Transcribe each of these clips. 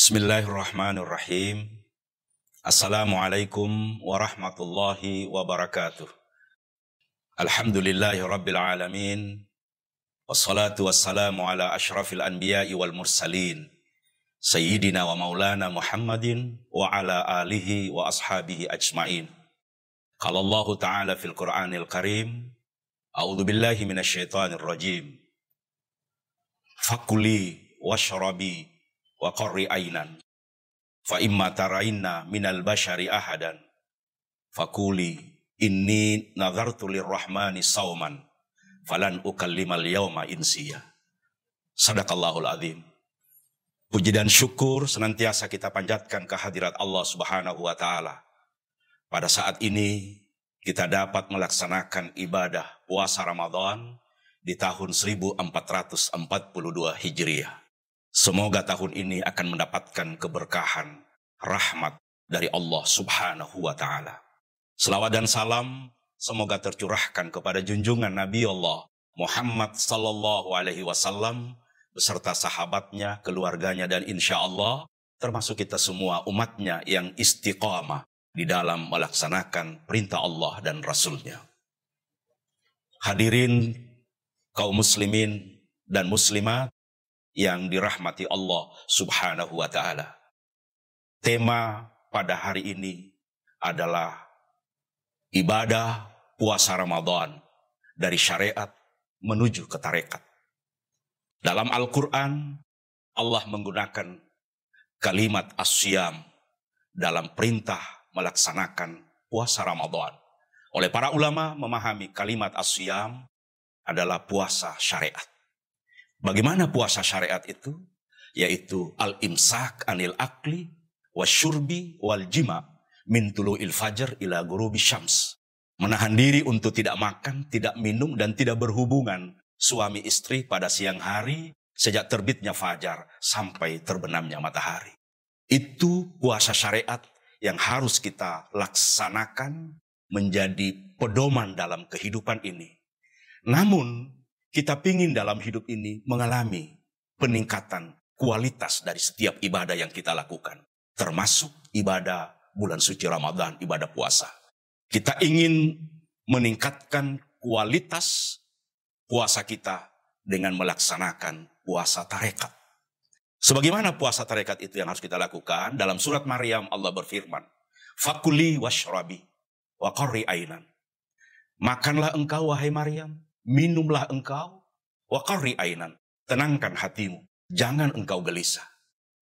Bismillahirrahmanirrahim. Assalamualaikum warahmatullahi wabarakatuh. Alhamdulillahi rabbil alamin. Wassalatu wassalamu ala ashrafil anbiya'i wal mursalin. Sayyidina wa maulana Muhammadin wa ala alihi wa ashabihi ajma'in. Qala Allah Ta'ala fil Qur'anil Karim. A'udzu billahi minasyaitonir rajim. Fakuli washrabi wa qarri ainan fa imma tarainna minal bashari ahadan fakuli inni nazartu lirrahmani sauman falan ukallimal yauma insiya. Sadaqallahul azim. Puji dan syukur senantiasa kita panjatkan kehadirat Allah Subhanahu wa taala. Pada saat ini kita dapat melaksanakan ibadah puasa Ramadan di tahun 1442 Hijriah. Semoga tahun ini akan mendapatkan keberkahan, rahmat dari Allah subhanahu wa ta'ala. Selawat dan salam semoga tercurahkan kepada junjungan Nabi Allah Muhammad sallallahu alaihi wasallam beserta sahabatnya, keluarganya dan insya Allah termasuk kita semua umatnya yang istiqamah di dalam melaksanakan perintah Allah dan Rasulnya. Hadirin kaum muslimin dan muslimat yang dirahmati Allah Subhanahu wa taala. Tema pada hari ini adalah ibadah puasa Ramadan dari syariat menuju ke tarekat. Dalam Al-Qur'an Allah menggunakan kalimat asyam dalam perintah melaksanakan puasa Ramadan. Oleh para ulama memahami kalimat asyam adalah puasa syariat. Bagaimana puasa syariat itu? Yaitu al-imsak anil akli wasyurbi wal jima min il fajar ila gurubi syams. Menahan diri untuk tidak makan, tidak minum, dan tidak berhubungan suami istri pada siang hari sejak terbitnya fajar sampai terbenamnya matahari. Itu puasa syariat yang harus kita laksanakan menjadi pedoman dalam kehidupan ini. Namun kita pingin dalam hidup ini mengalami peningkatan kualitas dari setiap ibadah yang kita lakukan. Termasuk ibadah bulan suci Ramadan, ibadah puasa. Kita ingin meningkatkan kualitas puasa kita dengan melaksanakan puasa tarekat. Sebagaimana puasa tarekat itu yang harus kita lakukan, dalam surat Maryam Allah berfirman, Fakuli washrabi wa ainan. Makanlah engkau wahai Maryam, minumlah engkau, wa ainan, tenangkan hatimu, jangan engkau gelisah.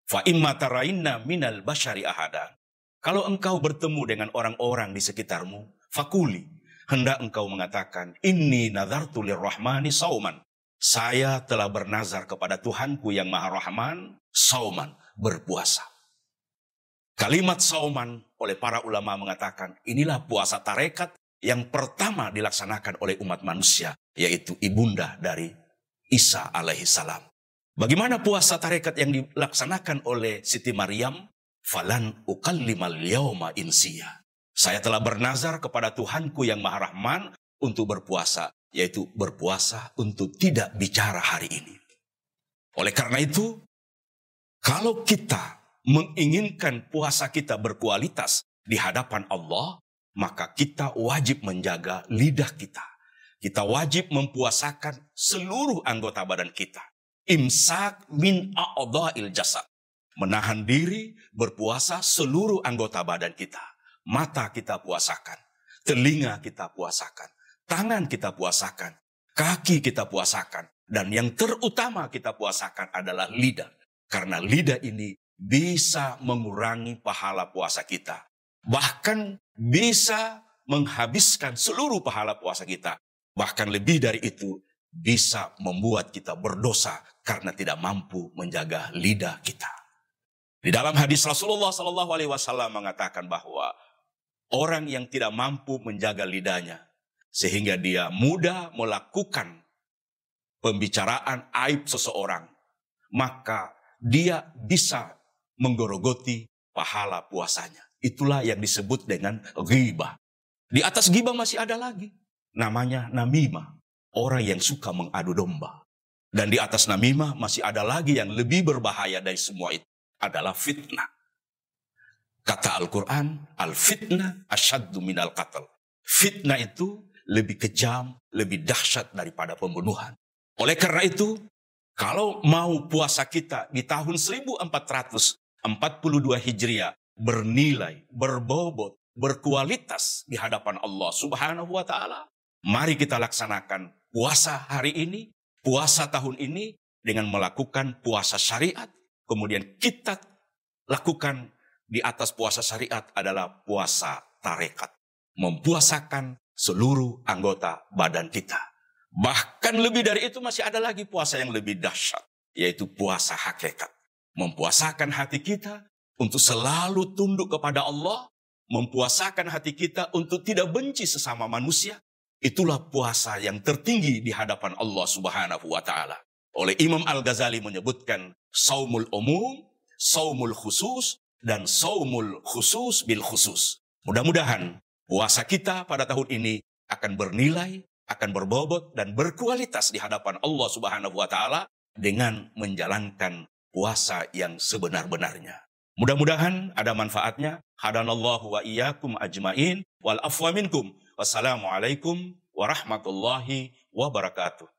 Fa imma tarainna minal bashari ahada. Kalau engkau bertemu dengan orang-orang di sekitarmu, fakuli, hendak engkau mengatakan, Inni nazartu lirrahmani sauman. Saya telah bernazar kepada Tuhanku yang maha rahman, sauman, berpuasa. Kalimat sauman oleh para ulama mengatakan, inilah puasa tarekat yang pertama dilaksanakan oleh umat manusia yaitu ibunda dari Isa alaihi salam. Bagaimana puasa tarekat yang dilaksanakan oleh Siti Maryam? Falan ukallimal yauma insiya. Saya telah bernazar kepada Tuhanku yang Maha Rahman untuk berpuasa, yaitu berpuasa untuk tidak bicara hari ini. Oleh karena itu, kalau kita menginginkan puasa kita berkualitas di hadapan Allah, maka kita wajib menjaga lidah kita kita wajib mempuasakan seluruh anggota badan kita. Imsak min a'adha'il jasad. Menahan diri berpuasa seluruh anggota badan kita. Mata kita puasakan. Telinga kita puasakan. Tangan kita puasakan. Kaki kita puasakan. Dan yang terutama kita puasakan adalah lidah. Karena lidah ini bisa mengurangi pahala puasa kita. Bahkan bisa menghabiskan seluruh pahala puasa kita Bahkan lebih dari itu, bisa membuat kita berdosa karena tidak mampu menjaga lidah kita. Di dalam hadis Rasulullah Sallallahu Alaihi Wasallam mengatakan bahwa orang yang tidak mampu menjaga lidahnya sehingga dia mudah melakukan pembicaraan aib seseorang, maka dia bisa menggorogoti pahala puasanya. Itulah yang disebut dengan ghibah. Di atas ghibah masih ada lagi namanya namimah. Orang yang suka mengadu domba. Dan di atas namimah masih ada lagi yang lebih berbahaya dari semua itu. adalah fitnah. Kata Al-Quran, al-fitnah asyaddu minal qatl. Fitnah itu lebih kejam, lebih dahsyat daripada pembunuhan. Oleh karena itu, kalau mau puasa kita di tahun 1442 Hijriah bernilai, berbobot, berkualitas di hadapan Allah Subhanahu wa taala, mari kita laksanakan puasa hari ini, puasa tahun ini dengan melakukan puasa syariat. Kemudian kita lakukan di atas puasa syariat adalah puasa tarekat. Mempuasakan seluruh anggota badan kita. Bahkan lebih dari itu masih ada lagi puasa yang lebih dahsyat, yaitu puasa hakikat. Mempuasakan hati kita untuk selalu tunduk kepada Allah, mempuasakan hati kita untuk tidak benci sesama manusia. Itulah puasa yang tertinggi di hadapan Allah Subhanahu wa taala. Oleh Imam Al-Ghazali menyebutkan saumul umum, saumul khusus, dan saumul khusus bil khusus. Mudah-mudahan Puasa kita pada tahun ini akan bernilai, akan berbobot dan berkualitas di hadapan Allah Subhanahu wa taala dengan menjalankan puasa yang sebenar-benarnya. Mudah-mudahan ada manfaatnya. Hadanallahu wa iyyakum ajmain wal afwa minkum. Wassalamualaikum warahmatullahi wabarakatuh.